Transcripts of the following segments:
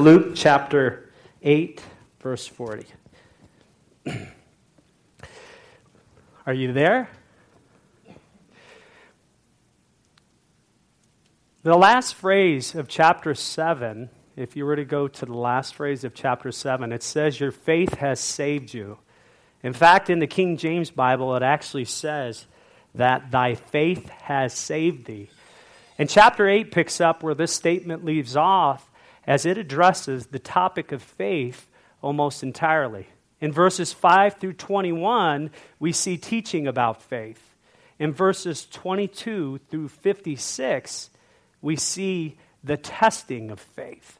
Luke chapter 8, verse 40. Are you there? The last phrase of chapter 7, if you were to go to the last phrase of chapter 7, it says, Your faith has saved you. In fact, in the King James Bible, it actually says that thy faith has saved thee. And chapter 8 picks up where this statement leaves off as it addresses the topic of faith almost entirely. In verses 5 through 21, we see teaching about faith. In verses 22 through 56, we see the testing of faith.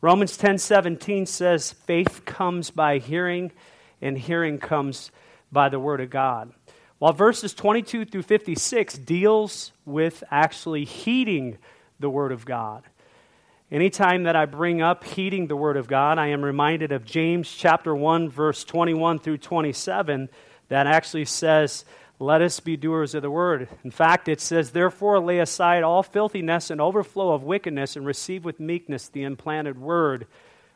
Romans 10:17 says faith comes by hearing and hearing comes by the word of God. While verses 22 through 56 deals with actually heeding the word of God. Anytime that I bring up heeding the Word of God, I am reminded of James chapter 1, verse 21 through 27, that actually says, Let us be doers of the Word. In fact, it says, Therefore lay aside all filthiness and overflow of wickedness, and receive with meekness the implanted Word,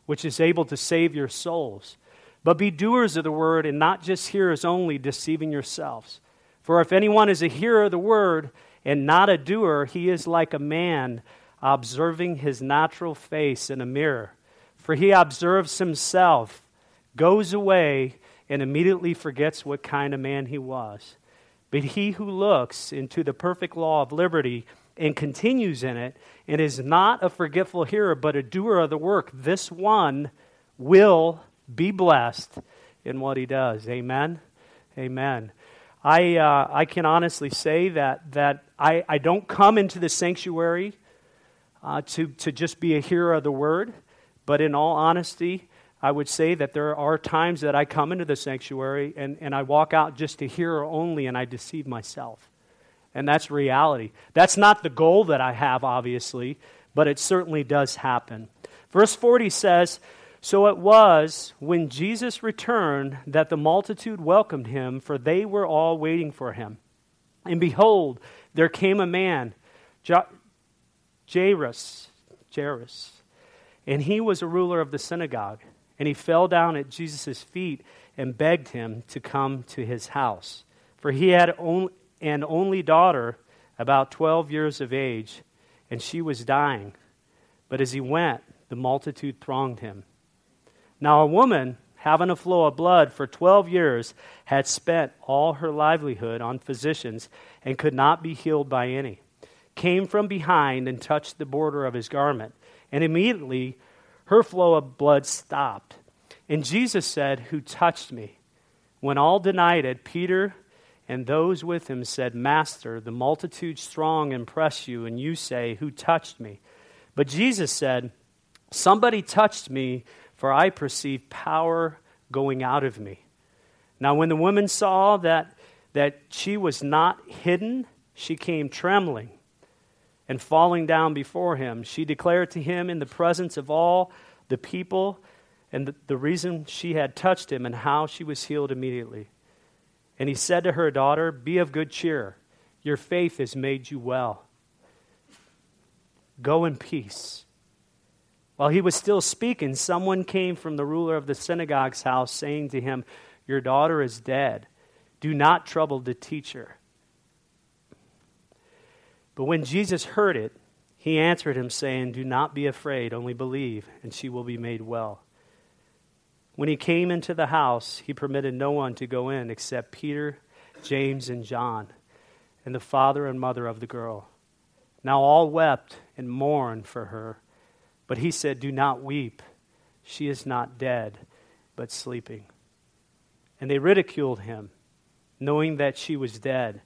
which is able to save your souls. But be doers of the Word, and not just hearers only, deceiving yourselves. For if anyone is a hearer of the Word, and not a doer, he is like a man observing his natural face in a mirror. For he observes himself, goes away, and immediately forgets what kind of man he was. But he who looks into the perfect law of liberty and continues in it, and is not a forgetful hearer, but a doer of the work, this one will be blessed in what he does. Amen? Amen. I, uh, I can honestly say that, that I, I don't come into the sanctuary uh, to, to just be a hearer of the word. But in all honesty, I would say that there are times that I come into the sanctuary and, and I walk out just to hear only and I deceive myself. And that's reality. That's not the goal that I have, obviously, but it certainly does happen. Verse 40 says, So it was when Jesus returned that the multitude welcomed him, for they were all waiting for him. And behold, there came a man. Jairus, Jairus. And he was a ruler of the synagogue. And he fell down at Jesus' feet and begged him to come to his house. For he had an only daughter, about 12 years of age, and she was dying. But as he went, the multitude thronged him. Now, a woman, having a flow of blood for 12 years, had spent all her livelihood on physicians and could not be healed by any came from behind and touched the border of his garment. And immediately her flow of blood stopped. And Jesus said, Who touched me? When all denied it, Peter and those with him said, Master, the multitude strong impress you, and you say, Who touched me? But Jesus said, Somebody touched me, for I perceive power going out of me. Now, when the woman saw that, that she was not hidden, she came trembling and falling down before him, she declared to him in the presence of all the people and the, the, reason she had touched him and how she was healed immediately. And he said to her, Daughter, be of good cheer. Your faith has made you well. Go in peace. While he was still speaking, someone came from the ruler of the synagogue's house, saying to him, Your daughter is dead. Do not trouble the teacher. But when Jesus heard it, he answered him, saying, Do not be afraid, only believe, and she will be made well. When he came into the house, he permitted no one to go in except Peter, James, and John, and the father and mother of the girl. Now all wept and mourned for her. But he said, Do not weep. She is not dead, but sleeping. And they ridiculed him, knowing that she was dead.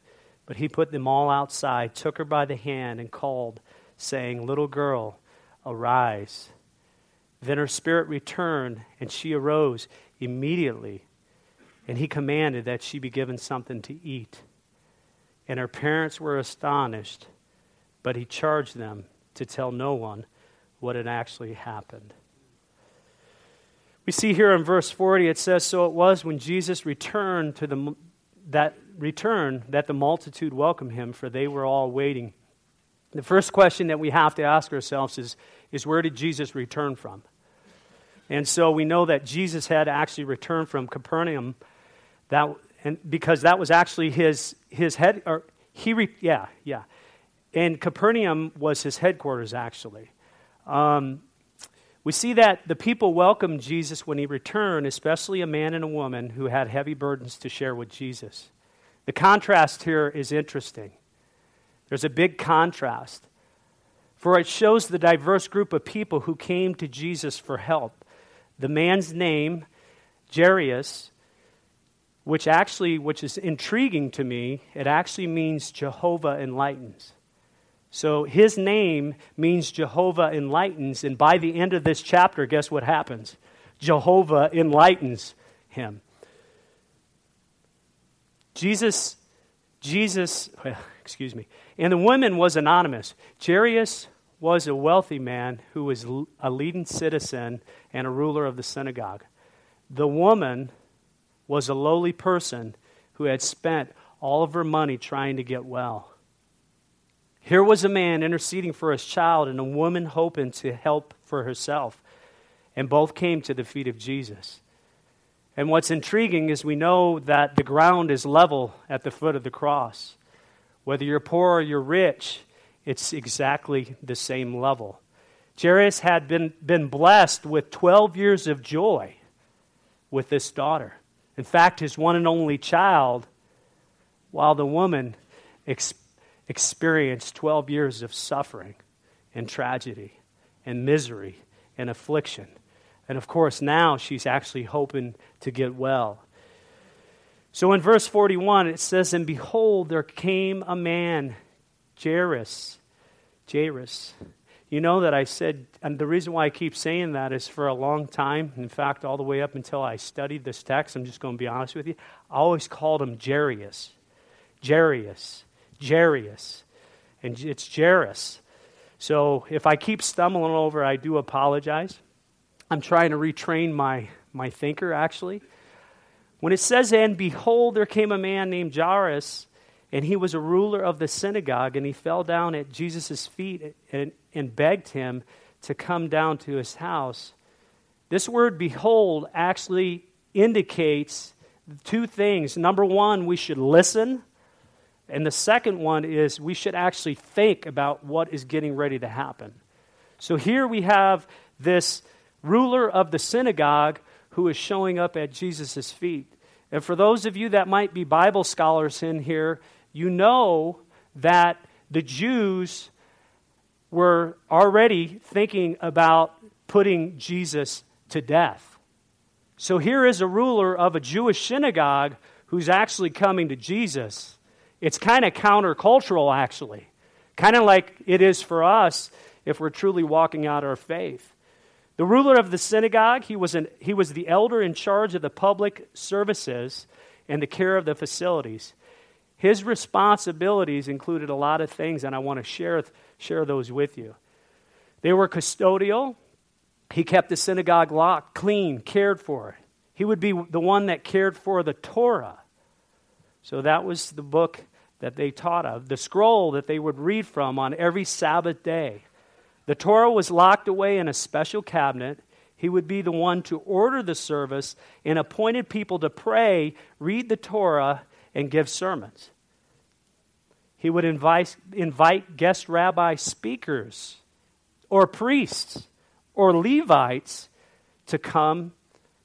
But he put them all outside, took her by the hand, and called, saying, Little girl, arise. Then her spirit returned, and she arose immediately. And he commanded that she be given something to eat. And her parents were astonished, but he charged them to tell no one what had actually happened. We see here in verse 40, it says, So it was when Jesus returned to the, that return that the multitude welcomed him, for they were all waiting. The first question that we have to ask ourselves is is where did Jesus return from? And so we know that Jesus had actually returned from Capernaum that, and because that was actually his, his head, or he, re, yeah, yeah. And Capernaum was his headquarters, actually. Um, we see that the people welcomed Jesus when he returned, especially a man and a woman who had heavy burdens to share with Jesus. The contrast here is interesting. There's a big contrast. For it shows the diverse group of people who came to Jesus for help. The man's name, Jairus, which actually, which is intriguing to me, it actually means Jehovah enlightens. So his name means Jehovah enlightens, and by the end of this chapter, guess what happens? Jehovah enlightens him. Jesus, Jesus, excuse me, and the woman was anonymous. Jairus was a wealthy man who was a leading citizen and a ruler of the synagogue. The woman was a lowly person who had spent all of her money trying to get well. Here was a man interceding for his child and a woman hoping to help for herself. And both came to the feet of Jesus. And what's intriguing is we know that the ground is level at the foot of the cross. Whether you're poor or you're rich, it's exactly the same level. Jairus had been, been blessed with 12 years of joy with this daughter. In fact, his one and only child, while the woman ex- experienced 12 years of suffering and tragedy and misery and affliction. And of course, now she's actually hoping to get well. So in verse 41, it says, And behold, there came a man, Jairus. Jairus. You know that I said, and the reason why I keep saying that is for a long time, in fact, all the way up until I studied this text, I'm just going to be honest with you, I always called him Jairus. Jairus. Jairus. And it's Jairus. So if I keep stumbling over, I do apologize. I'm trying to retrain my, my thinker, actually. When it says, And behold, there came a man named Jairus, and he was a ruler of the synagogue, and he fell down at Jesus' feet and, and begged him to come down to his house. This word behold actually indicates two things. Number one, we should listen. And the second one is we should actually think about what is getting ready to happen. So here we have this ruler of the synagogue who is showing up at Jesus' feet. And for those of you that might be Bible scholars in here, you know that the Jews were already thinking about putting Jesus to death. So here is a ruler of a Jewish synagogue who's actually coming to Jesus. It's kind of countercultural, actually, kind of like it is for us if we're truly walking out our faith. The ruler of the synagogue, he was, an, he was the elder in charge of the public services and the care of the facilities. His responsibilities included a lot of things, and I want to share, share those with you. They were custodial. He kept the synagogue locked, clean, cared for. He would be the one that cared for the Torah. So that was the book that they taught of, the scroll that they would read from on every Sabbath day. The Torah was locked away in a special cabinet. He would be the one to order the service and appointed people to pray, read the Torah, and give sermons. He would invite, invite guest rabbi speakers or priests or Levites to come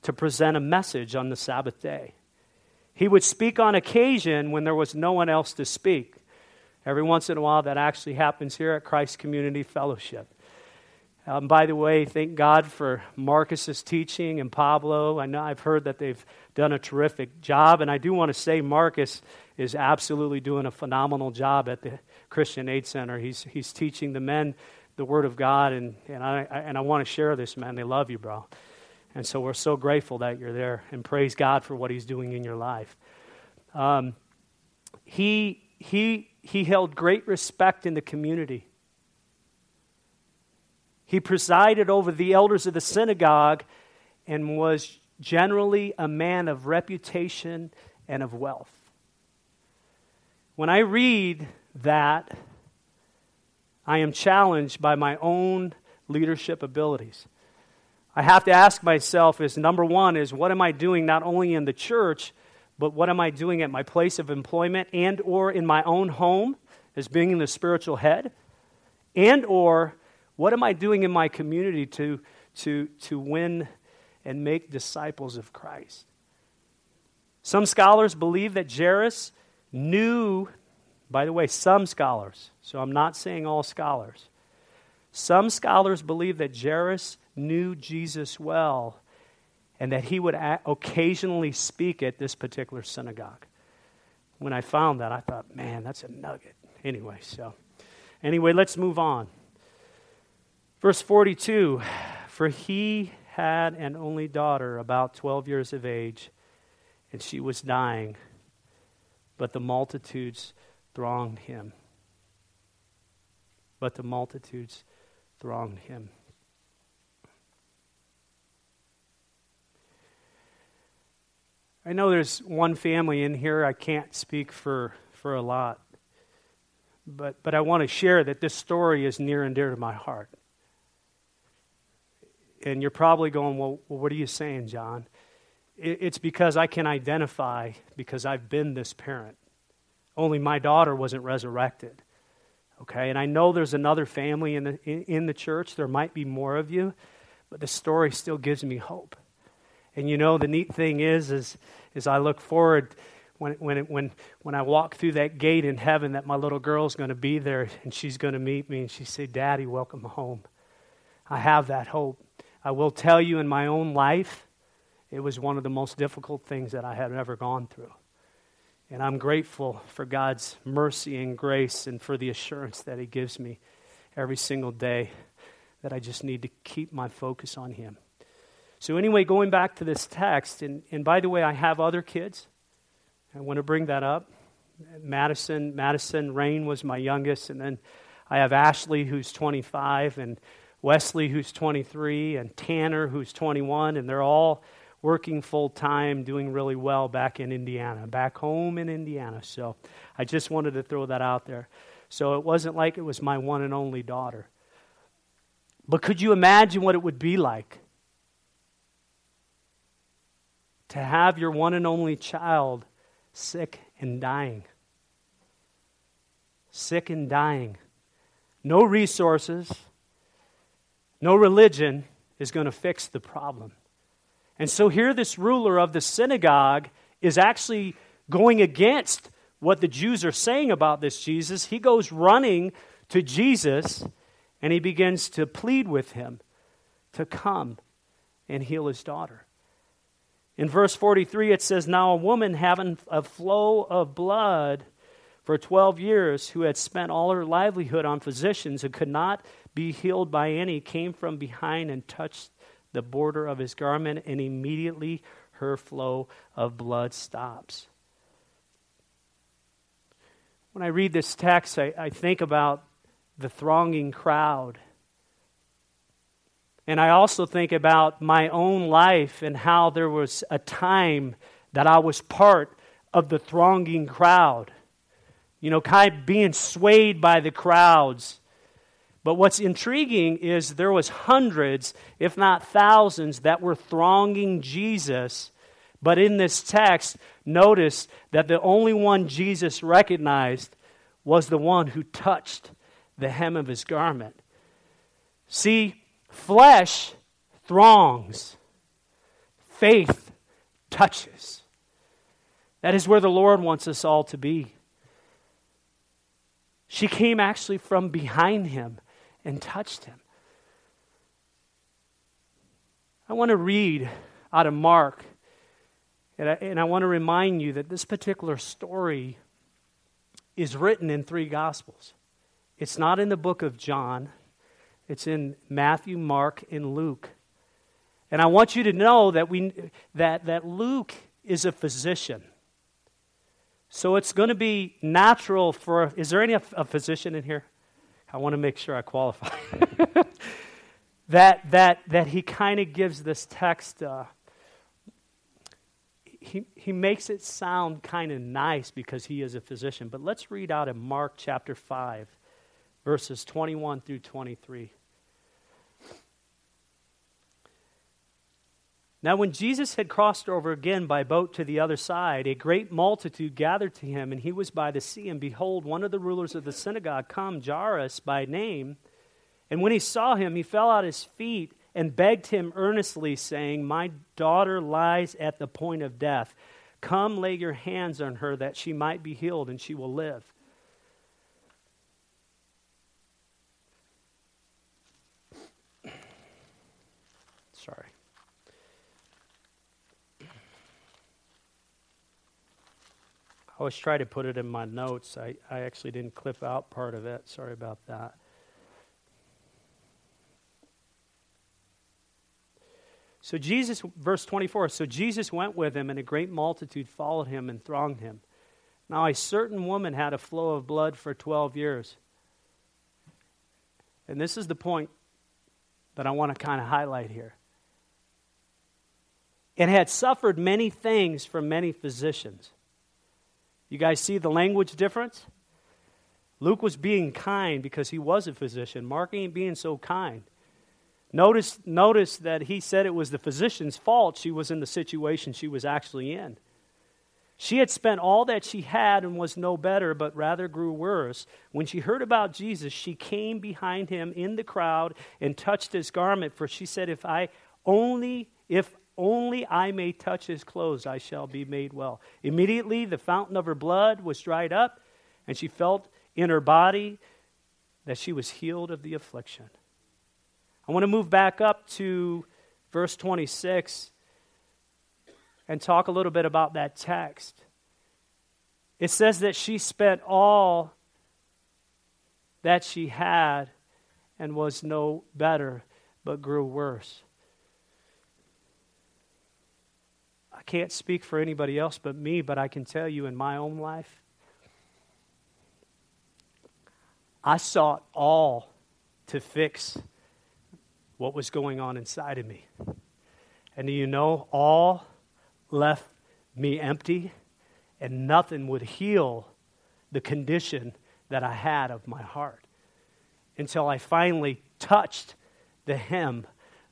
to present a message on the Sabbath day. He would speak on occasion when there was no one else to speak. Every once in a while, that actually happens here at Christ Community Fellowship. Um, by the way, thank God for Marcus's teaching and Pablo. I know I've heard that they've done a terrific job, and I do want to say Marcus is absolutely doing a phenomenal job at the Christian Aid Center. He's he's teaching the men the Word of God, and and I, I and I want to share this, man. They love you, bro, and so we're so grateful that you're there, and praise God for what He's doing in your life. Um, he he he held great respect in the community. He presided over the elders of the synagogue and was generally a man of reputation and of wealth. When I read that, I am challenged by my own leadership abilities. I have to ask myself is number one is what am I doing not only in the church, but what am I doing at my place of employment and or in my own home as being the spiritual head? And or what am I doing in my community to, to, to win and make disciples of Christ? Some scholars believe that Jairus knew, by the way, some scholars, so I'm not saying all scholars. Some scholars believe that Jairus knew Jesus well and that he would occasionally speak at this particular synagogue. When I found that, I thought, man, that's a nugget. Anyway, so, anyway, let's move on. Verse 42 For he had an only daughter, about 12 years of age, and she was dying, but the multitudes thronged him. But the multitudes thronged him. I know there's one family in here. I can't speak for, for a lot. But, but I want to share that this story is near and dear to my heart. And you're probably going, well, well what are you saying, John? It, it's because I can identify because I've been this parent. Only my daughter wasn't resurrected. Okay, and I know there's another family in the, in the church. There might be more of you, but the story still gives me hope. And you know, the neat thing is, is as I look forward when, when, when, when I walk through that gate in heaven that my little girl's going to be there and she's going to meet me and she say, Daddy, welcome home. I have that hope. I will tell you in my own life, it was one of the most difficult things that I had ever gone through. And I'm grateful for God's mercy and grace and for the assurance that He gives me every single day that I just need to keep my focus on Him. So, anyway, going back to this text, and, and by the way, I have other kids. I want to bring that up. Madison, Madison Rain was my youngest, and then I have Ashley, who's 25, and Wesley, who's 23, and Tanner, who's 21, and they're all working full time, doing really well back in Indiana, back home in Indiana. So I just wanted to throw that out there. So it wasn't like it was my one and only daughter. But could you imagine what it would be like to have your one and only child sick and dying. Sick and dying. No resources, no religion is going to fix the problem. And so here, this ruler of the synagogue is actually going against what the Jews are saying about this Jesus. He goes running to Jesus and he begins to plead with him to come and heal his daughter. In verse 43, it says, Now a woman having a flow of blood for 12 years, who had spent all her livelihood on physicians and could not be healed by any, came from behind and touched the border of his garment, and immediately her flow of blood stops. When I read this text, I, I think about the thronging crowd and I also think about my own life and how there was a time that I was part of the thronging crowd. You know, kind of being swayed by the crowds. But what's intriguing is there was hundreds, if not thousands, that were thronging Jesus. But in this text, notice that the only one Jesus recognized was the one who touched the hem of his garment. See, Flesh throngs, faith touches. That is where the Lord wants us all to be. She came actually from behind him and touched him. I want to read out of Mark, and I, and I want to remind you that this particular story is written in three Gospels. It's not in the book of John, it's in Matthew, Mark, and Luke. And I want you to know that, we, that, that Luke is a physician. So it's going to be natural for. Is there any a, physician in here? I want to make sure I qualify. that, that, that he kind of gives this text, uh, he, he makes it sound kind of nice because he is a physician. But let's read out in Mark chapter 5, verses 21 through 23. Now, when Jesus had crossed over again by boat to the other side, a great multitude gathered to him, and he was by the sea. And behold, one of the rulers of the synagogue come, Jairus by name. And when he saw him, he fell at his feet and begged him earnestly, saying, My daughter lies at the point of death. Come, lay your hands on her that she might be healed, and she will live. Sorry. I always try to put it in my notes. I, I actually didn't clip out part of it. Sorry about that. So Jesus, verse 24, so Jesus went with him, and a great multitude followed him and thronged him. Now, a certain woman had a flow of blood for 12 years. And this is the point that I want to kind of highlight here. And had suffered many things from many physicians you guys see the language difference? Luke was being kind because he was a physician. Mark ain't being so kind. Notice, notice that he said it was the physician's fault she was in the situation she was actually in. She had spent all that she had and was no better, but rather grew worse. When she heard about Jesus, she came behind him in the crowd and touched his garment, for she said, If I only, if only I may touch his clothes, I shall be made well. Immediately, the fountain of her blood was dried up, and she felt in her body that she was healed of the affliction. I want to move back up to verse 26 and talk a little bit about that text. It says that she spent all that she had and was no better, but grew worse. I can't speak for anybody else but me, but I can tell you in my own life, I sought all to fix what was going on inside of me. And do you know, all left me empty, and nothing would heal the condition that I had of my heart until I finally touched the hem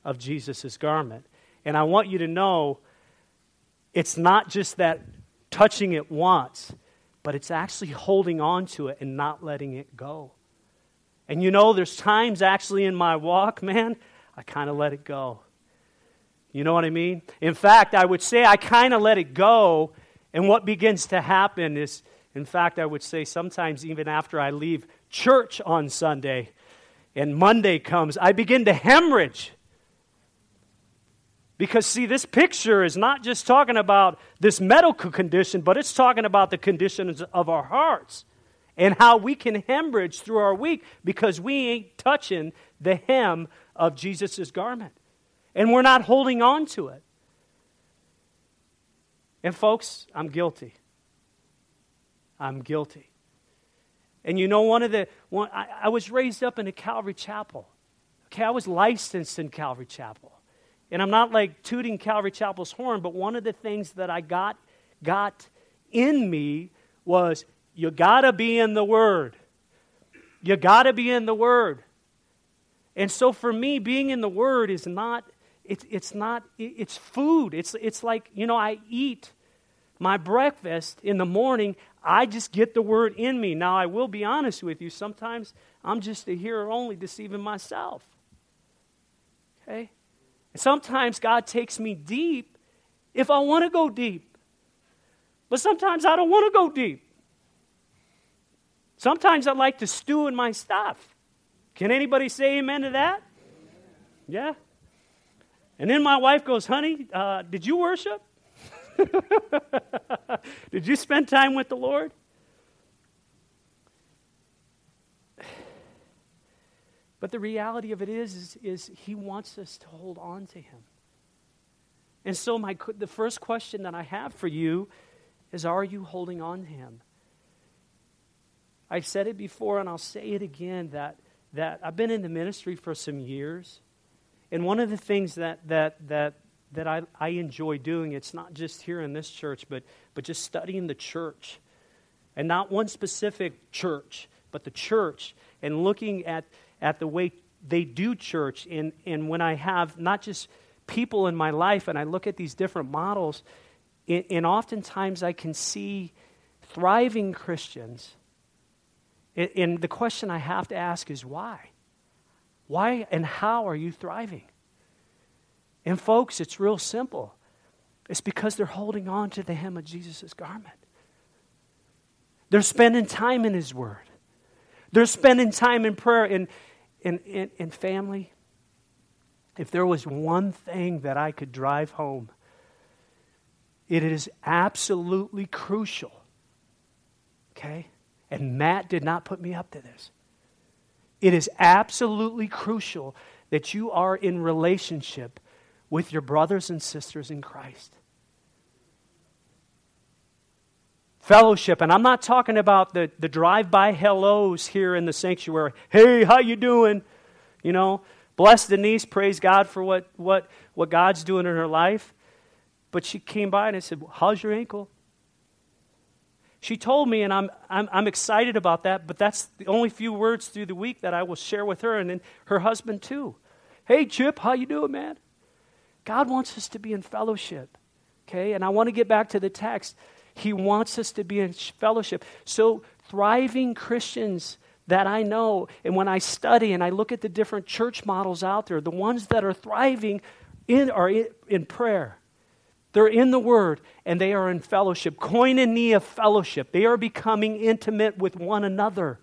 of Jesus' garment. And I want you to know it's not just that touching it once, but it's actually holding on to it and not letting it go. And you know, there's times actually in my walk, man, I kind of let it go. You know what I mean? In fact, I would say I kind of let it go, and what begins to happen is, in fact, I would say sometimes even after I leave church on Sunday and Monday comes, I begin to hemorrhage because, see, this picture is not just talking about this medical condition, but it's talking about the conditions of our hearts and how we can hemorrhage through our week because we ain't touching the hem of Jesus' garment. And we're not holding on to it. And, folks, I'm guilty. I'm guilty. And you know, one of the, one, I, I was raised up in a Calvary Chapel. Okay, I was licensed in Calvary Chapel. And I'm not like tooting Calvary Chapel's horn, but one of the things that I got, got in me was you got to be in the Word. You got to be in the Word. And so for me, being in the Word is not, it's, it's not, it's food. It's, it's like, you know, I eat my breakfast in the morning. I just get the Word in me. Now, I will be honest with you. Sometimes I'm just a hearer only, deceiving myself. Okay? Sometimes God takes me deep if I want to go deep. But sometimes I don't want to go deep. Sometimes I like to stew in my stuff. Can anybody say amen to that? Yeah. And then my wife goes, honey, uh, did you worship? did you spend time with the Lord? But the reality of it is, is, is, he wants us to hold on to him. And so my, the first question that I have for you is, are you holding on to him? I've said it before and I'll say it again that, that I've been in the ministry for some years. And one of the things that, that, that, that I, I enjoy doing, it's not just here in this church, but, but just studying the church. And not one specific church, but the church. And looking at at the way they do church and, and when I have not just people in my life and I look at these different models, and, and oftentimes I can see thriving Christians. And, and the question I have to ask is why? Why and how are you thriving? And, folks, it's real simple. It's because they're holding on to the hem of Jesus' garment. They're spending time in His Word. They're spending time in prayer and in, in, in family. If there was one thing that I could drive home, it is absolutely crucial. Okay? And Matt did not put me up to this. It is absolutely crucial that you are in relationship with your brothers and sisters in Christ. Fellowship, and I'm not talking about the, the drive-by hellos here in the sanctuary. Hey, how you doing? You know, bless Denise, praise God for what, what, what God's doing in her life. But she came by and I said, How's your ankle? She told me, and I'm, I'm, I'm excited about that, but that's the only few words through the week that I will share with her and then her husband too. Hey, Chip, how you doing, man? God wants us to be in fellowship, okay? And I want to get back to the text. He wants us to be in fellowship. So, thriving Christians that I know, and when I study and I look at the different church models out there, the ones that are thriving in, are in, in prayer. They're in the Word and they are in fellowship. Koinonia fellowship. They are becoming intimate with one another.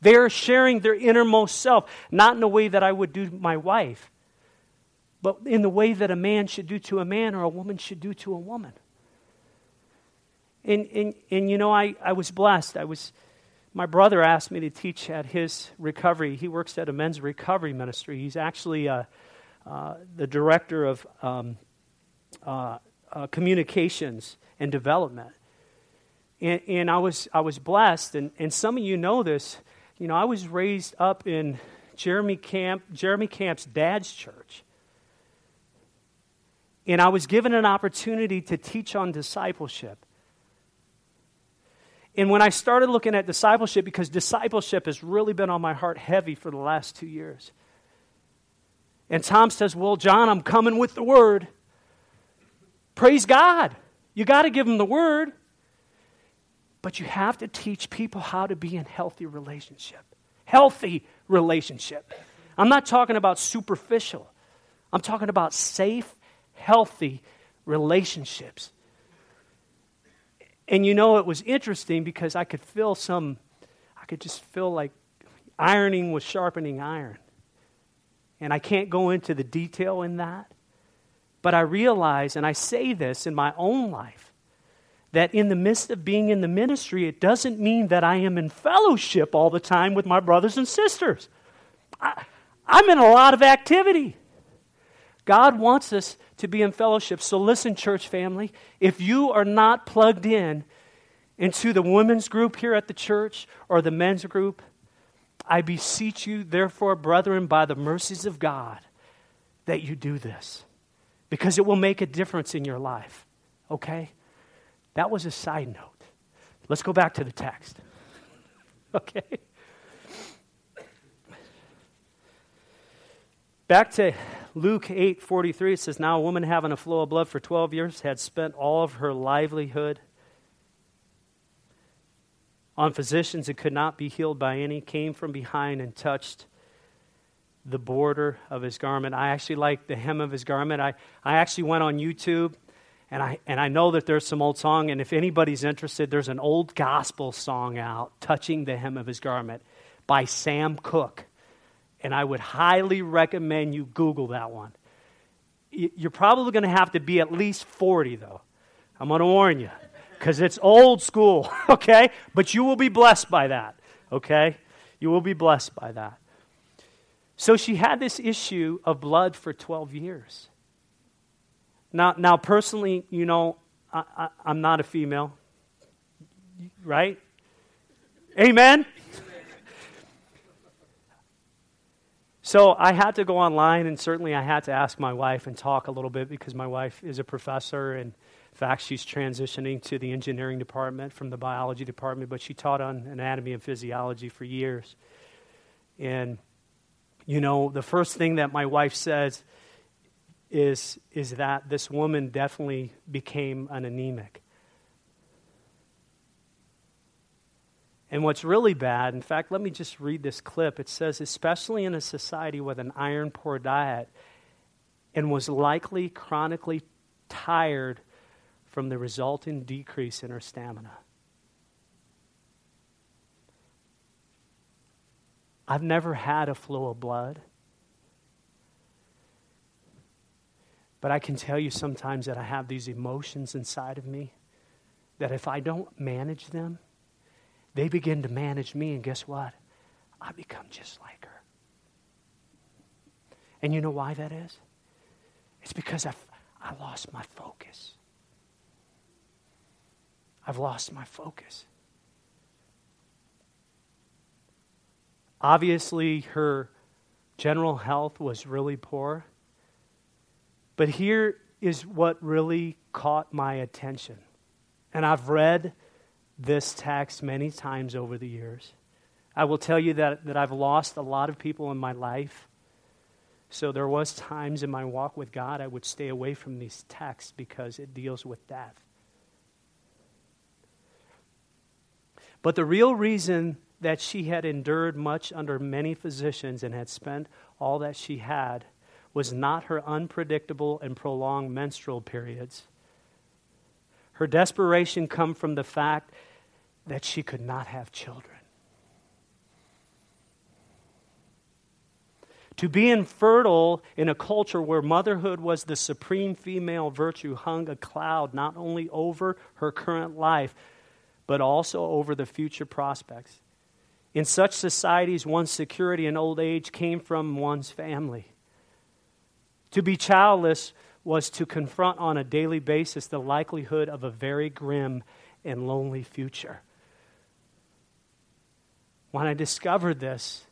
They are sharing their innermost self, not in a way that I would do my wife, but in the way that a man should do to a man or a woman should do to a woman. And, and, and you know, I, I was blessed. I was, my brother asked me to teach at his recovery. He works at a men's recovery ministry. He's actually uh, uh, the director of um, uh, uh communications and development. And, and, I, was, I was blessed, and, and some of you know this. You know, I was raised up in Jeremy Camp, Jeremy Camp's dad's church. And I was given an opportunity to teach on discipleship. And when I started looking at discipleship, because discipleship has really been on my heart heavy for the last two years. And Tom says, Well, John, I'm coming with the word. Praise God. You got to give them the word. But you have to teach people how to be in healthy relationship. Healthy relationship. I'm not talking about superficial. I'm talking about safe, healthy relationships. And you know, it was interesting because I could feel some, I could just feel like ironing was sharpening iron. And I can't go into the detail in that. But I realize, and I say this in my own life, that in the midst of being in the ministry, it doesn't mean that I am in fellowship all the time with my brothers and sisters. I, am in a lot of activity. God wants us to be in fellowship. So listen, church family, if you are not plugged in into the women's group here at the church or the men's group, I beseech you, therefore, brethren, by the mercies of God, that you do this because it will make a difference in your life. Okay? That was a side note. Let's go back to the text. Okay? Back to Luke 8 43, says, Now a woman having a flow of blood for 12 years had spent all of her livelihood on physicians and could not be healed by any, came from behind and touched the border of his garment. I actually like the hem of his garment. I, I actually went on YouTube and I, and I know that there's some old song, and if anybody's interested, there's an old gospel song out, Touching the Hem of His Garment, by Sam Cooke and I would highly recommend you Google that one. You're probably going to have to be at least 40, though. I'm going to warn you, because it's old school, okay? But you will be blessed by that, okay? You will be blessed by that. So she had this issue of blood for 12 years. Now, now personally, you know, I, I'm not a female, right? Amen? So I had to go online, and certainly I had to ask my wife and talk a little bit because my wife is a professor, and in fact, she's transitioning to the engineering department from the biology department, but she taught on anatomy and physiology for years. And, you know, the first thing that my wife says is, is that this woman definitely became an anemic. And what's really bad, in fact, let me just read this clip. It says, especially in a society with an iron poor diet, and was likely chronically tired from the resulting decrease in her stamina. I've never had a flow of blood. But I can tell you sometimes that I have these emotions inside of me that if I don't manage them, they begin to manage me, and guess what? I become just like her. And you know why that is? It's because I've, I lost my focus. I've lost my focus. Obviously, her general health was really poor. But here is what really caught my attention. And I've read this text many times over the years. I will tell you that, that I've lost a lot of people in my life. So there was times in my walk with God I would stay away from these texts because it deals with death. But the real reason that she had endured much under many physicians and had spent all that she had was not her unpredictable and prolonged menstrual periods. Her desperation come from the fact that she could not have children. To be infertile in a culture where motherhood was the supreme female virtue hung a cloud not only over her current life, but also over the future prospects. In such societies, one's security in old age came from one's family. To be childless was to confront on a daily basis the likelihood of a very grim and lonely future. When I discovered this,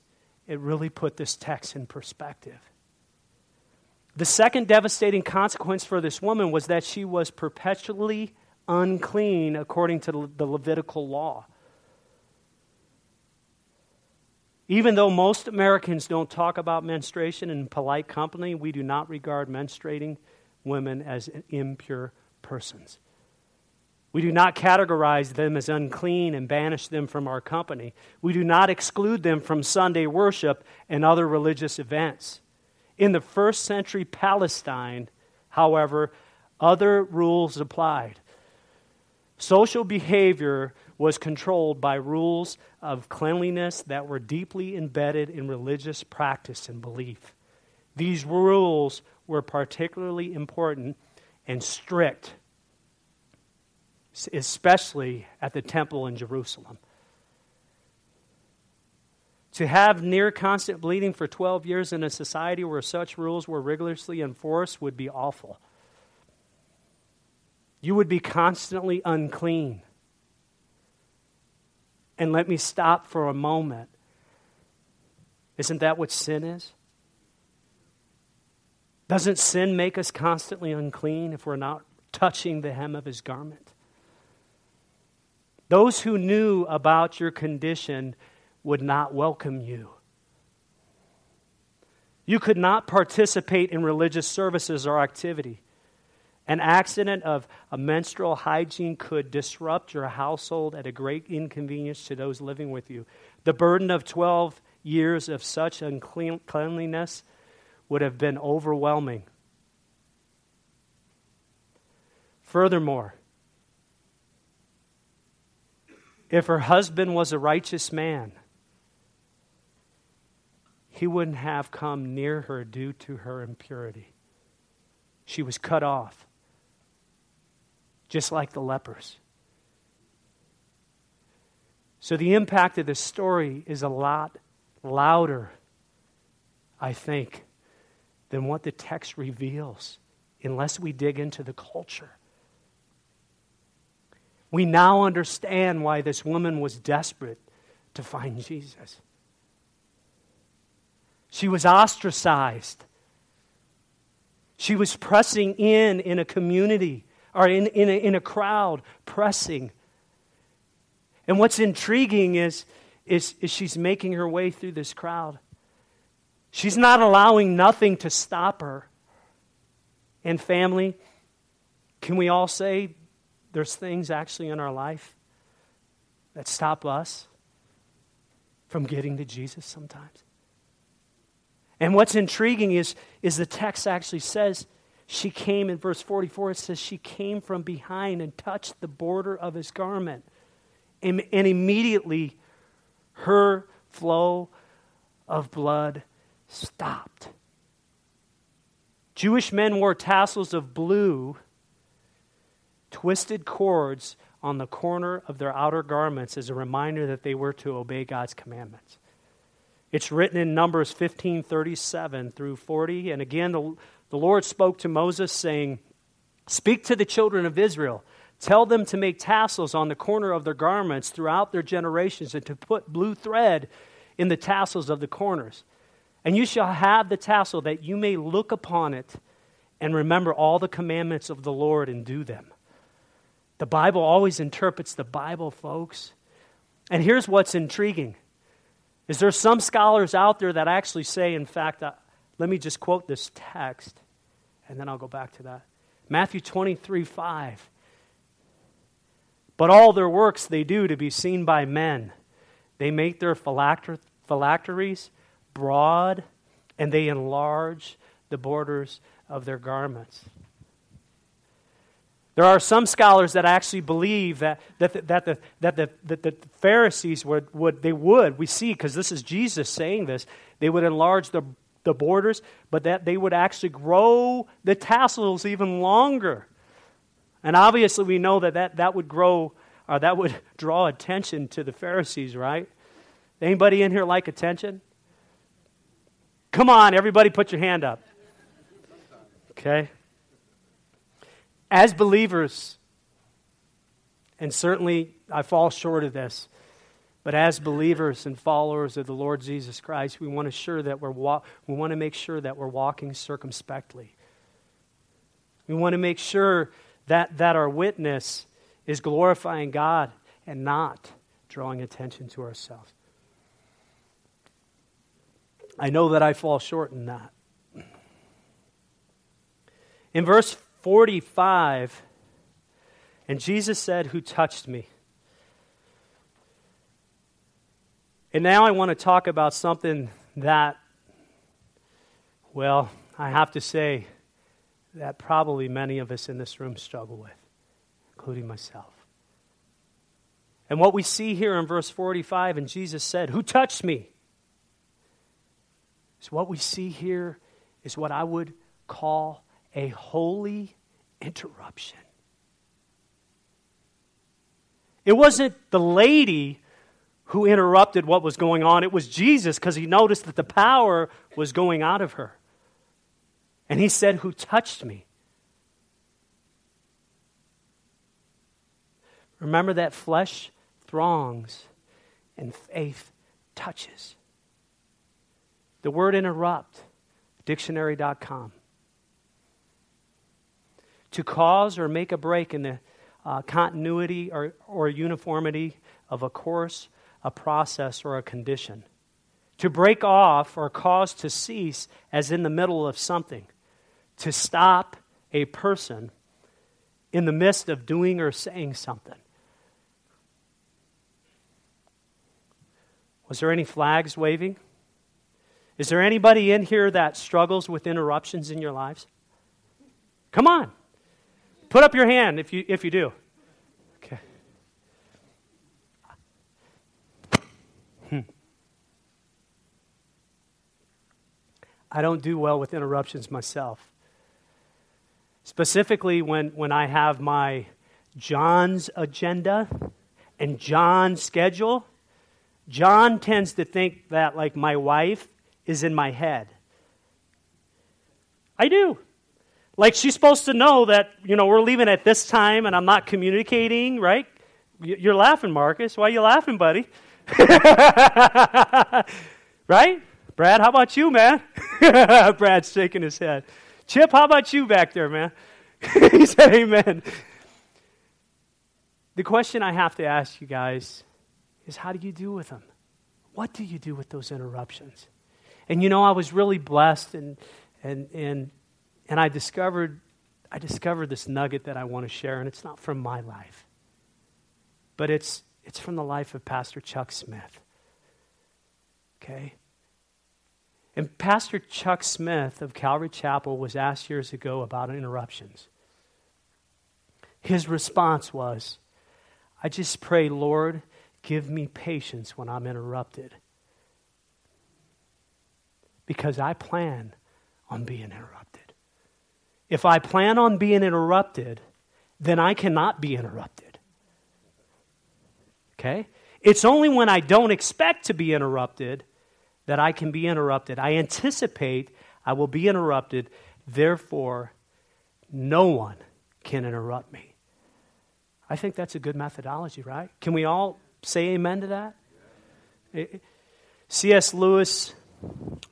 it really put this text in perspective. The second devastating consequence for this woman was that she was perpetually unclean according to the Levitical law. Even though most Americans don't talk about menstruation in polite company, we do not regard menstruating women as impure persons. We do not categorize them as unclean and banish them from our company. We do not exclude them from Sunday worship and other religious events. In the first century Palestine, however, other rules applied. Social behavior was controlled by rules of cleanliness that were deeply embedded in religious practice and belief. These rules were particularly important and strict, especially at the temple in Jerusalem. To have near constant bleeding for 12 years in a society where such rules were rigorously enforced would be awful. You would be constantly unclean. And let me stop for a moment. Isn't that what sin is? Doesn't sin make us constantly unclean if we're not touching the hem of his garment? Those who knew about your condition would not welcome you. You could not participate in religious services or activity. An accident of a menstrual hygiene could disrupt your household at a great inconvenience to those living with you. The burden of 12 years of such uncleanliness would have been overwhelming. Furthermore, if her husband was a righteous man, he wouldn't have come near her due to her impurity. She was cut off just like the lepers. So the impact of this story is a lot louder, I think, than what the text reveals, unless we dig into the culture. We now understand why this woman was desperate to find Jesus. She was ostracized. She was pressing in in a community or in, in, a, in a crowd pressing. And what's intriguing is, is, is she's making her way through this crowd. She's not allowing nothing to stop her. And family, can we all say there's things actually in our life that stop us from getting to Jesus sometimes? And what's intriguing is, is the text actually says she came in verse 44, it says she came from behind and touched the border of his garment. And, and immediately her flow of blood stopped. Jewish men wore tassels of blue, twisted cords on the corner of their outer garments as a reminder that they were to obey God's commandments. It's written in Numbers 15 37 through 40. And again, the, the Lord spoke to Moses, saying, Speak to the children of Israel. Tell them to make tassels on the corner of their garments throughout their generations and to put blue thread in the tassels of the corners. And you shall have the tassel that you may look upon it and remember all the commandments of the Lord and do them. The Bible always interprets the Bible, folks. And here's what's intriguing is there some scholars out there that actually say, in fact, uh, let me just quote this text, and then I'll go back to that. Matthew 23 5. But all their works they do to be seen by men. They make their phylacteries broad, and they enlarge the borders of their garments. There are some scholars that actually believe that, that, the, that, the, that, the, that the Pharisees would, would, they would, we see, because this is Jesus saying this, they would enlarge the, the borders, but that they would actually grow the tassels even longer. And obviously, we know that that, that would grow, or that would draw attention to the Pharisees, right? Anybody in here like attention? Come on, everybody, put your hand up. Okay? As believers, and certainly I fall short of this, but as believers and followers of the Lord Jesus Christ, we want to sure that we're wa- we want to make sure that we're walking circumspectly. We want to make sure that, that our witness is glorifying God and not drawing attention to ourselves. I know that I fall short in that. In verse 45, and Jesus said, Who touched me? And now I want to talk about something that, well, I have to say that probably many of us in this room struggle with, including myself. And what we see here in verse 45, and Jesus said, Who touched me? So, what we see here is what I would call a holy interruption. It wasn't the lady who interrupted what was going on, it was Jesus because he noticed that the power was going out of her. And he said, Who touched me? Remember that flesh throngs and faith touches. The word interrupt, dictionary.com to cause or make a break in the uh, continuity or, or uniformity of a course, a process, or a condition. To break off or cause to cease as in the middle of something. To stop a person in the midst of doing or saying something. Was there any flags waving? Is there anybody in here that struggles with interruptions in your lives? Come on. Put up your hand if you, if you do. Okay. Hmm. I don't do well with interruptions myself. Specifically, when, when I have my John's agenda and John's schedule, John tends to think that, like, my wife is in my head. I do. Like she's supposed to know that, you know, we're leaving at this time and I'm not communicating, right? You're laughing, Marcus. Why are you laughing, buddy? right? Brad, how about you, man? Brad's shaking his head. Chip, how about you back there, man? he said, Amen. The question I have to ask you guys is how do you do with them? What do you do with those interruptions? And you know, I was really blessed and, and, and and I discovered I discovered this nugget that I want to share, and it's not from my life, but it's, it's from the life of Pastor Chuck Smith. Okay? And Pastor Chuck Smith of Calvary Chapel was asked years ago about interruptions. His response was, I just pray, Lord, give me patience when I'm interrupted. Because I plan on being interrupted. If I plan on being interrupted, then I cannot be interrupted. Okay? It's only when I don't expect to be interrupted that I can be interrupted. I anticipate I will be interrupted, therefore, no one can interrupt me. I think that's a good methodology, right? Can we all say amen to that? C.S. Lewis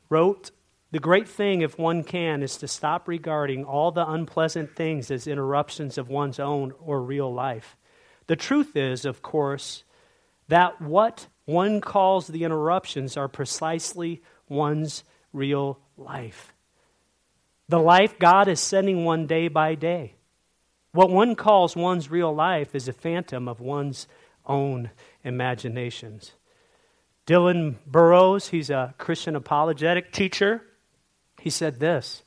wrote The great thing, if one can, is to stop regarding all the unpleasant things as interruptions of one's own or real life. The truth is, of course, that what one calls the interruptions are precisely one's real life. The life God is sending one day by day. What one calls one's real life is a phantom of one's own imaginations. Dillon Burroughs, he's a Christian apologetic teacher, he said this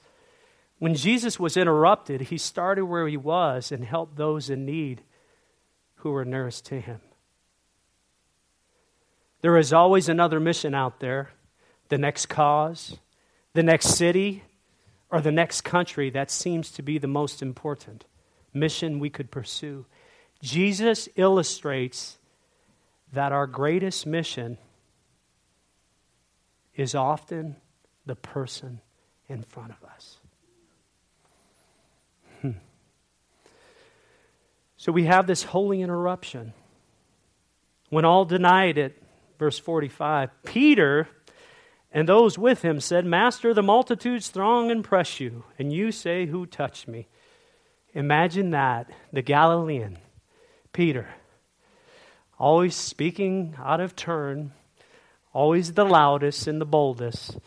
When Jesus was interrupted, he started where he was and helped those in need who were nearest to him. There is always another mission out there, the next cause, the next city, or the next country that seems to be the most important mission we could pursue. Jesus illustrates that our greatest mission is often the person in front of us. Hmm. So we have this holy interruption. When all denied it, verse 45, Peter and those with him said, Master, the multitudes throng and press you, and you say, Who touched me? Imagine that, the Galilean, Peter, always speaking out of turn, always the loudest and the boldest,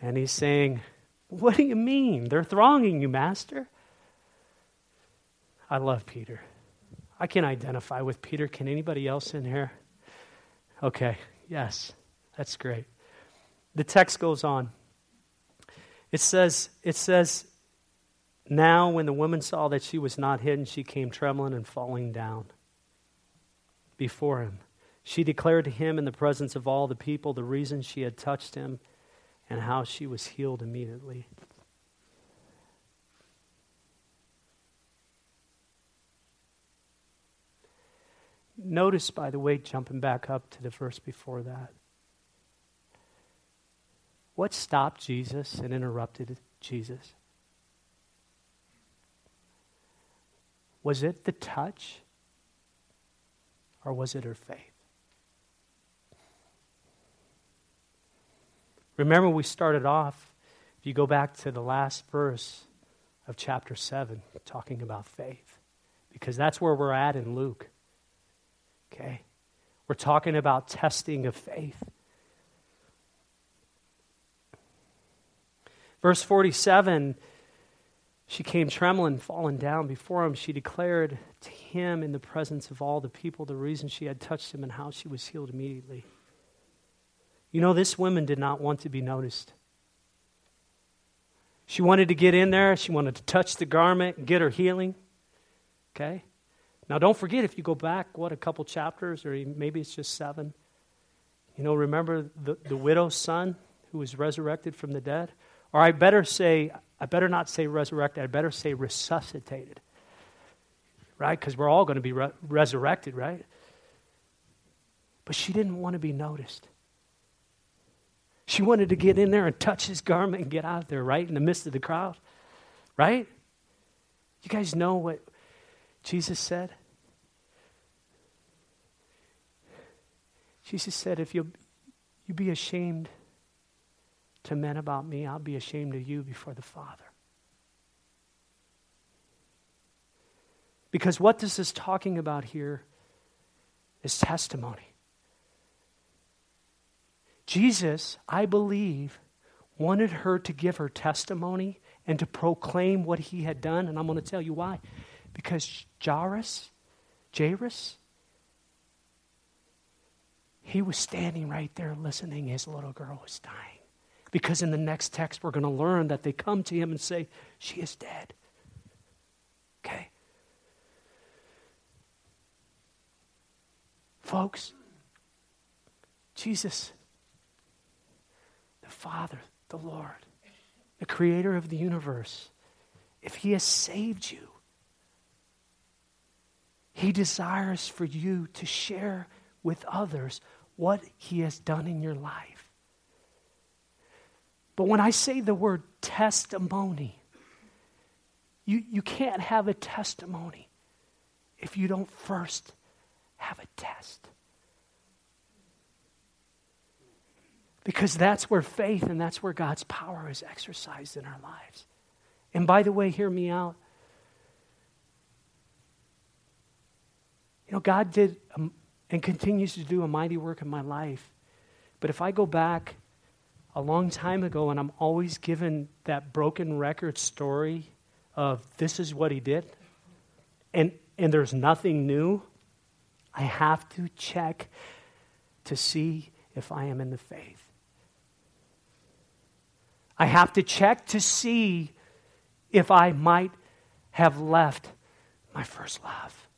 and he's saying, What do you mean? They're thronging you, Master. I love Peter. I can identify with Peter. Can anybody else in here? Okay, yes, that's great. The text goes on. It says, it says, now, when the woman saw that she was not hidden, she came trembling and falling down before him. She declared to him in the presence of all the people the reason she had touched him and how she was healed immediately. Notice, by the way, jumping back up to the verse before that, what stopped Jesus and interrupted Jesus? Was it the touch or was it her faith? Remember, we started off, if you go back to the last verse of chapter 7, talking about faith, because that's where we're at in Luke. Okay? We're talking about testing of faith. Verse 47 she came trembling, falling down before him. She declared to him in the presence of all the people the reason she had touched him and how she was healed immediately. You know, this woman did not want to be noticed. She wanted to get in there, she wanted to touch the garment and get her healing. Okay? Now, don't forget if you go back, what, a couple chapters, or maybe it's just seven. You know, remember the, the widow's son who was resurrected from the dead? Or I better say, I better not say resurrected, I better say resuscitated. Right? Because we're all going to be re- resurrected, right? But she didn't want to be noticed. She wanted to get in there and touch his garment and get out there, right? In the midst of the crowd. Right? You guys know what Jesus said? Jesus said, if you you be ashamed to men about me, I'll be ashamed of you before the Father. Because what this is talking about here is testimony. Jesus, I believe, wanted her to give her testimony and to proclaim what he had done. And I'm going to tell you why. Because Jairus, Jairus, he was standing right there listening. His little girl was dying. Because in the next text, we're going to learn that they come to him and say, She is dead. Okay? Folks, Jesus, Father, the Lord, the creator of the universe, if He has saved you, He desires for you to share with others what He has done in your life. But when I say the word testimony, you, you can't have a testimony if you don't first have a test. Because that's where faith and that's where God's power is exercised in our lives. And by the way, hear me out. You know, God did um, and continues to do a mighty work in my life. But if I go back a long time ago and I'm always given that broken record story of this is what he did, and, and there's nothing new, I have to check to see if I am in the faith. I have to check to see if I might have left my first love.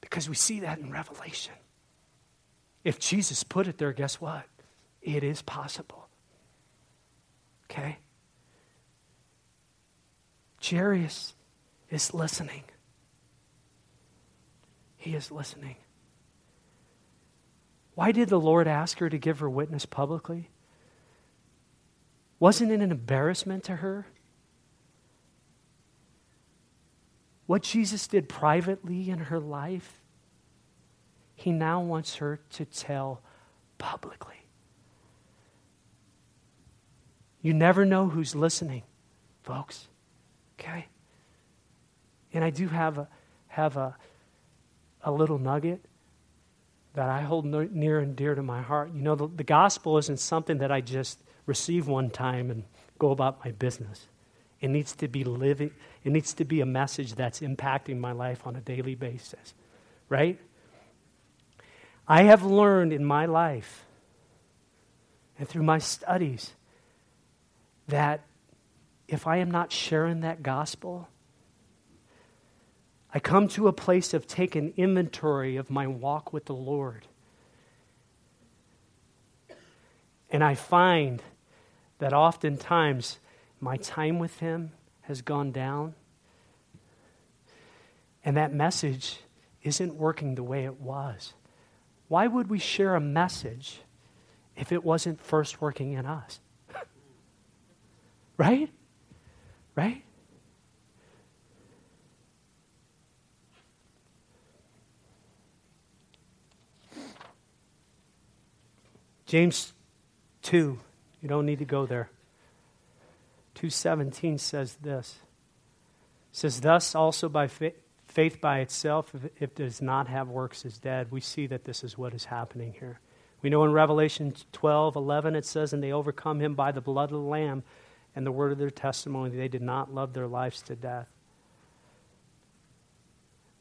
Because we see that in Revelation. If Jesus put it there, guess what? It is possible. Okay? Jairus is listening. He is listening. Why did the Lord ask her to give her witness publicly? Wasn't it an embarrassment to her? What Jesus did privately in her life, he now wants her to tell publicly. You never know who's listening, folks. Okay? And I do have a, have a, a little nugget that I hold near and dear to my heart. You know, the, the gospel isn't something that I just receive one time and go about my business. It needs to be living, it needs to be a message that's impacting my life on a daily basis, right? I have learned in my life and through my studies that if I am not sharing that gospel, I come to a place of taking inventory of my walk with the Lord. And I find that oftentimes my time with Him has gone down, and that message isn't working the way it was. Why would we share a message if it wasn't first working in us? right? Right? James 2 you don't need to go there. 217 says this. It says, Thus also by faith, faith by itself, if, it does not have works, is dead. We see that this is what is happening here. We know in Revelation 12, 11, it says, And they overcome him by the blood of the Lamb and the word of their testimony. They did not love their lives to death.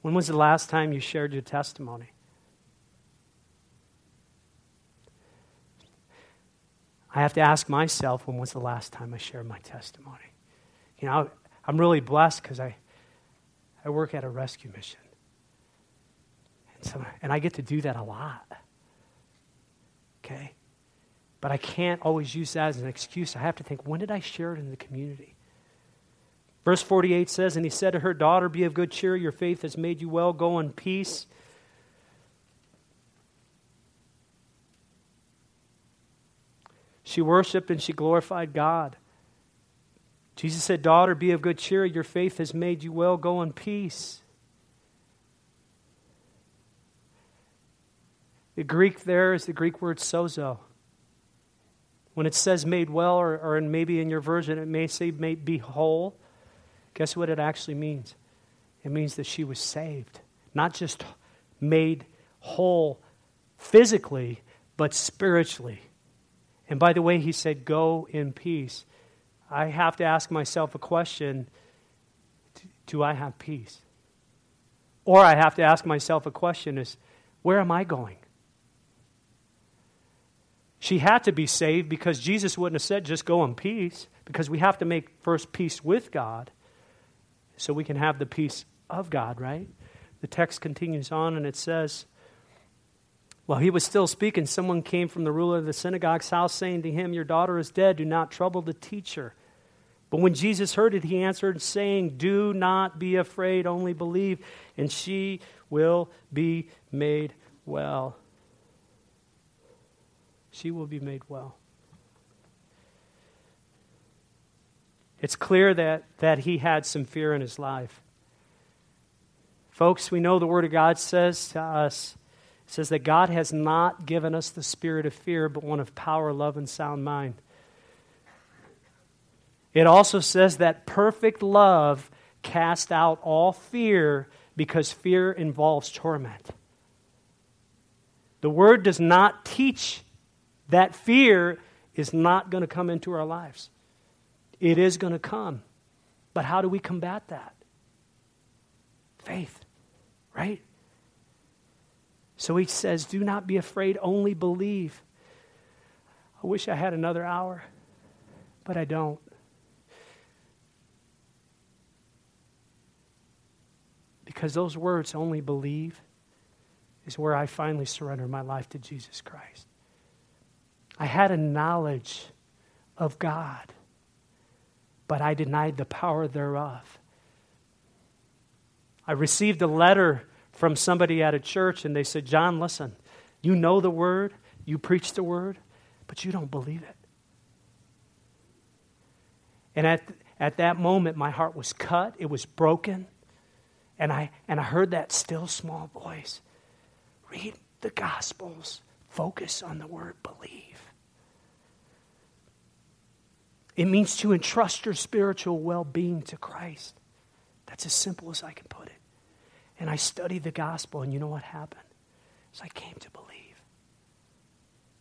When was the last time you shared your testimony? I have to ask myself when was the last time I shared my testimony? You know, I'm really blessed because I, I work at a rescue mission. And, so, and I get to do that a lot. Okay? But I can't always use that as an excuse. I have to think, when did I share it in the community? Verse 48 says, And he said to her, Daughter, be of good cheer. Your faith has made you well. Go in peace. She worshiped and she glorified God. Jesus said, Daughter, be of good cheer. Your faith has made you well. Go in peace. The Greek there is the Greek word sozo. When it says made well, or, or in, maybe in your version it may say made be whole, guess what it actually means? It means that she was saved. Not just made whole physically, but spiritually. And by the way, he said, Go in peace. I have to ask myself a question Do I have peace? Or I have to ask myself a question is where am I going? She had to be saved because Jesus wouldn't have said just go in peace, because we have to make first peace with God so we can have the peace of God, right? The text continues on and it says, While he was still speaking, someone came from the ruler of the synagogue's house saying to him, Your daughter is dead. Do not trouble the teacher. But when Jesus heard it, he answered, saying, Do not be afraid, only believe, and she will be made well. She will be made well. It's clear that, that he had some fear in his life. Folks, we know the Word of God says to us, says that God has not given us the spirit of fear, but one of power, love, and sound mind. It also says that perfect love casts out all fear because fear involves torment. The word does not teach that fear is not going to come into our lives. It is going to come. But how do we combat that? Faith, right? So he says, Do not be afraid, only believe. I wish I had another hour, but I don't. Because those words, only believe, is where I finally surrender my life to Jesus Christ. I had a knowledge of God, but I denied the power thereof. I received a letter from somebody at a church, and they said, John, listen, you know the word, you preach the word, but you don't believe it. And at, at that moment, my heart was cut, it was broken. And I, and I heard that still small voice read the Gospels, focus on the word believe. It means to entrust your spiritual well being to Christ. That's as simple as I can put it. And I studied the gospel, and you know what happened? Is I came to believe.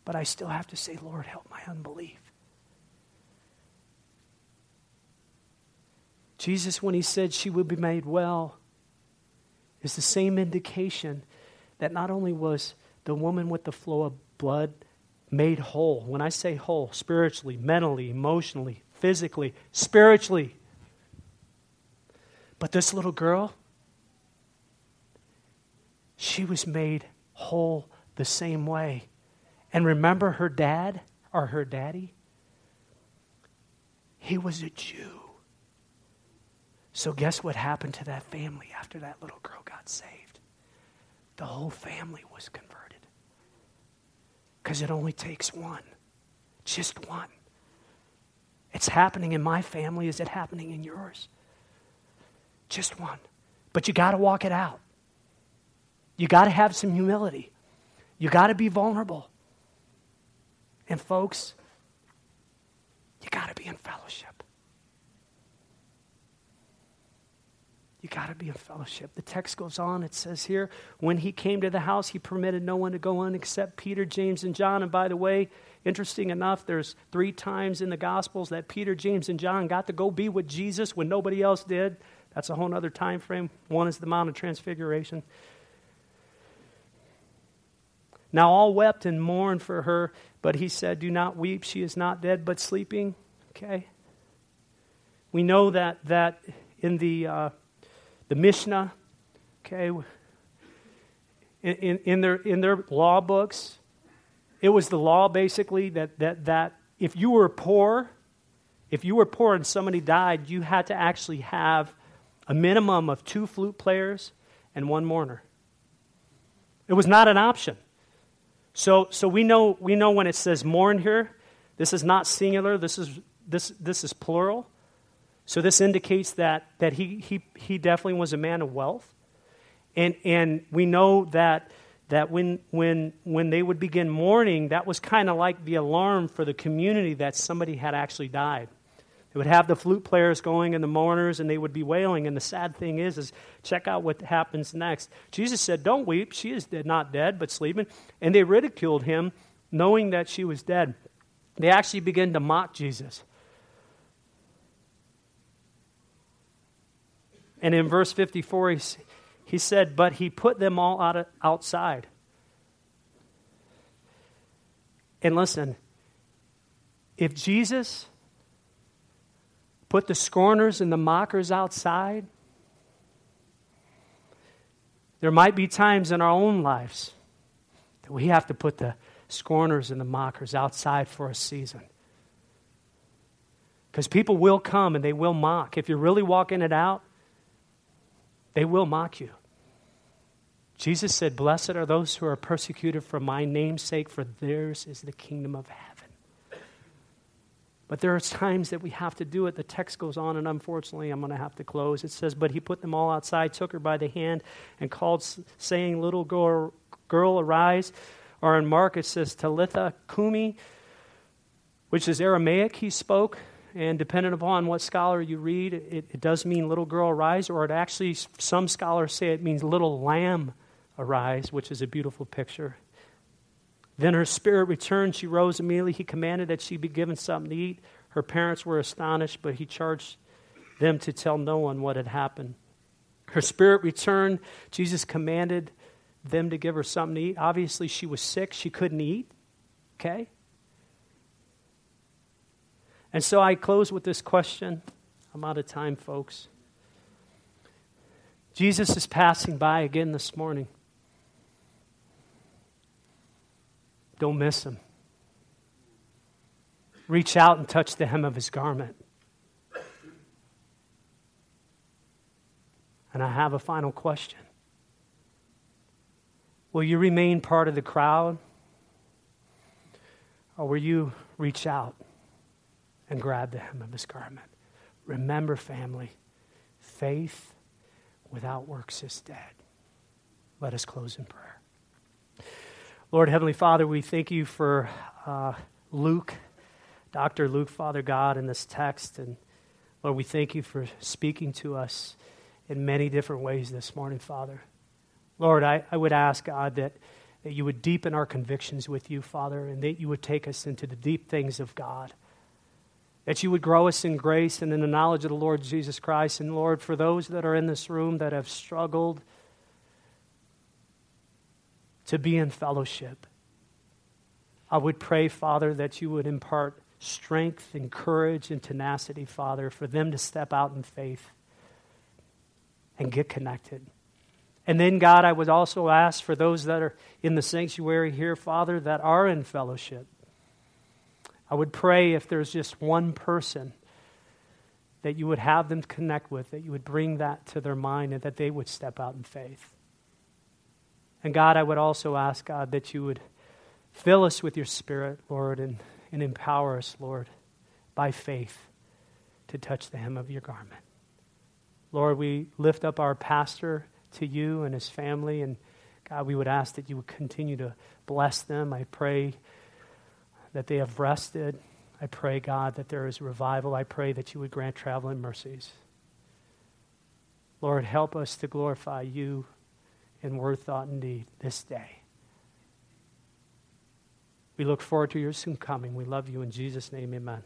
But I still have to say, Lord, help my unbelief. Jesus, when he said she would be made well, is the same indication that not only was the woman with the flow of blood made whole, when I say whole, spiritually, mentally, emotionally, physically, spiritually, but this little girl, she was made whole the same way. And remember her dad or her daddy? He was a Jew. So, guess what happened to that family after that little girl got saved? The whole family was converted. Because it only takes one, just one. It's happening in my family. Is it happening in yours? Just one. But you got to walk it out. You got to have some humility. You got to be vulnerable. And, folks, you got to be in fellowship. You got to be in fellowship. The text goes on. It says here, when he came to the house, he permitted no one to go in except Peter, James, and John. And by the way, interesting enough, there's three times in the Gospels that Peter, James, and John got to go be with Jesus when nobody else did. That's a whole other time frame. One is the Mount of Transfiguration. Now all wept and mourned for her, but he said, Do not weep. She is not dead, but sleeping. Okay? We know that, that in the. Uh, the Mishnah, okay, in, in, in, their, in their law books, it was the law basically that, that, that if you were poor, if you were poor and somebody died, you had to actually have a minimum of two flute players and one mourner. It was not an option. So, so we, know, we know when it says mourn here, this is not singular, this is, this, this is plural. So this indicates that, that he, he, he definitely was a man of wealth. And, and we know that, that when, when, when they would begin mourning, that was kind of like the alarm for the community that somebody had actually died. It would have the flute players going and the mourners, and they would be wailing. And the sad thing is, is check out what happens next. Jesus said, Don't weep. She is dead, not dead, but sleeping. And they ridiculed him, knowing that she was dead. They actually began to mock Jesus. And in verse 54, he, he said, But he put them all out of, outside. And listen, if Jesus put the scorners and the mockers outside, there might be times in our own lives that we have to put the scorners and the mockers outside for a season. Because people will come and they will mock. If you're really walking it out, they will mock you. Jesus said, Blessed are those who are persecuted for my name's sake, for theirs is the kingdom of heaven. But there are times that we have to do it. The text goes on, and unfortunately, I'm going to have to close. It says, But he put them all outside, took her by the hand, and called, saying, Little girl, girl arise. Or in Mark, it says, Talitha Kumi, which is Aramaic, he spoke. And depending upon what scholar you read, it, it does mean little girl arise, or it actually, some scholars say it means little lamb arise, which is a beautiful picture. Then her spirit returned. She rose immediately. He commanded that she be given something to eat. Her parents were astonished, but he charged them to tell no one what had happened. Her spirit returned. Jesus commanded them to give her something to eat. Obviously, she was sick. She couldn't eat. Okay? And so I close with this question. I'm out of time, folks. Jesus is passing by again this morning. Don't miss him. Reach out and touch the hem of his garment. And I have a final question Will you remain part of the crowd? Or will you reach out and grab the hem of his garment? Remember, family, faith without works is dead. Let us close in prayer. Lord Heavenly Father, we thank you for uh, Luke, Dr. Luke, Father God, in this text. And Lord, we thank you for speaking to us in many different ways this morning, Father. Lord, I, I would ask, God, that, that you would deepen our convictions with you, Father, and that you would take us into the deep things of God. That you would grow us in grace and in the knowledge of the Lord Jesus Christ. And Lord, for those that are in this room that have struggled, to be in fellowship. I would pray, Father, that you would impart strength and courage and tenacity, Father, for them to step out in faith and get connected. And then, God, I would also ask for those that are in the sanctuary here, Father, that are in fellowship. I would pray if there's just one person that you would have them connect with, that you would bring that to their mind and that they would step out in faith. And God, I would also ask, God, that you would fill us with your Spirit, Lord, and, and empower us, Lord, by faith to touch the hem of your garment. Lord, we lift up our pastor to you and his family, and God, we would ask that you would continue to bless them. I pray that they have rested. I pray, God, that there is revival. I pray that you would grant traveling mercies. Lord, help us to glorify you in word, thought, and deed this day. We look forward to your soon coming. We love you in Jesus' name, amen.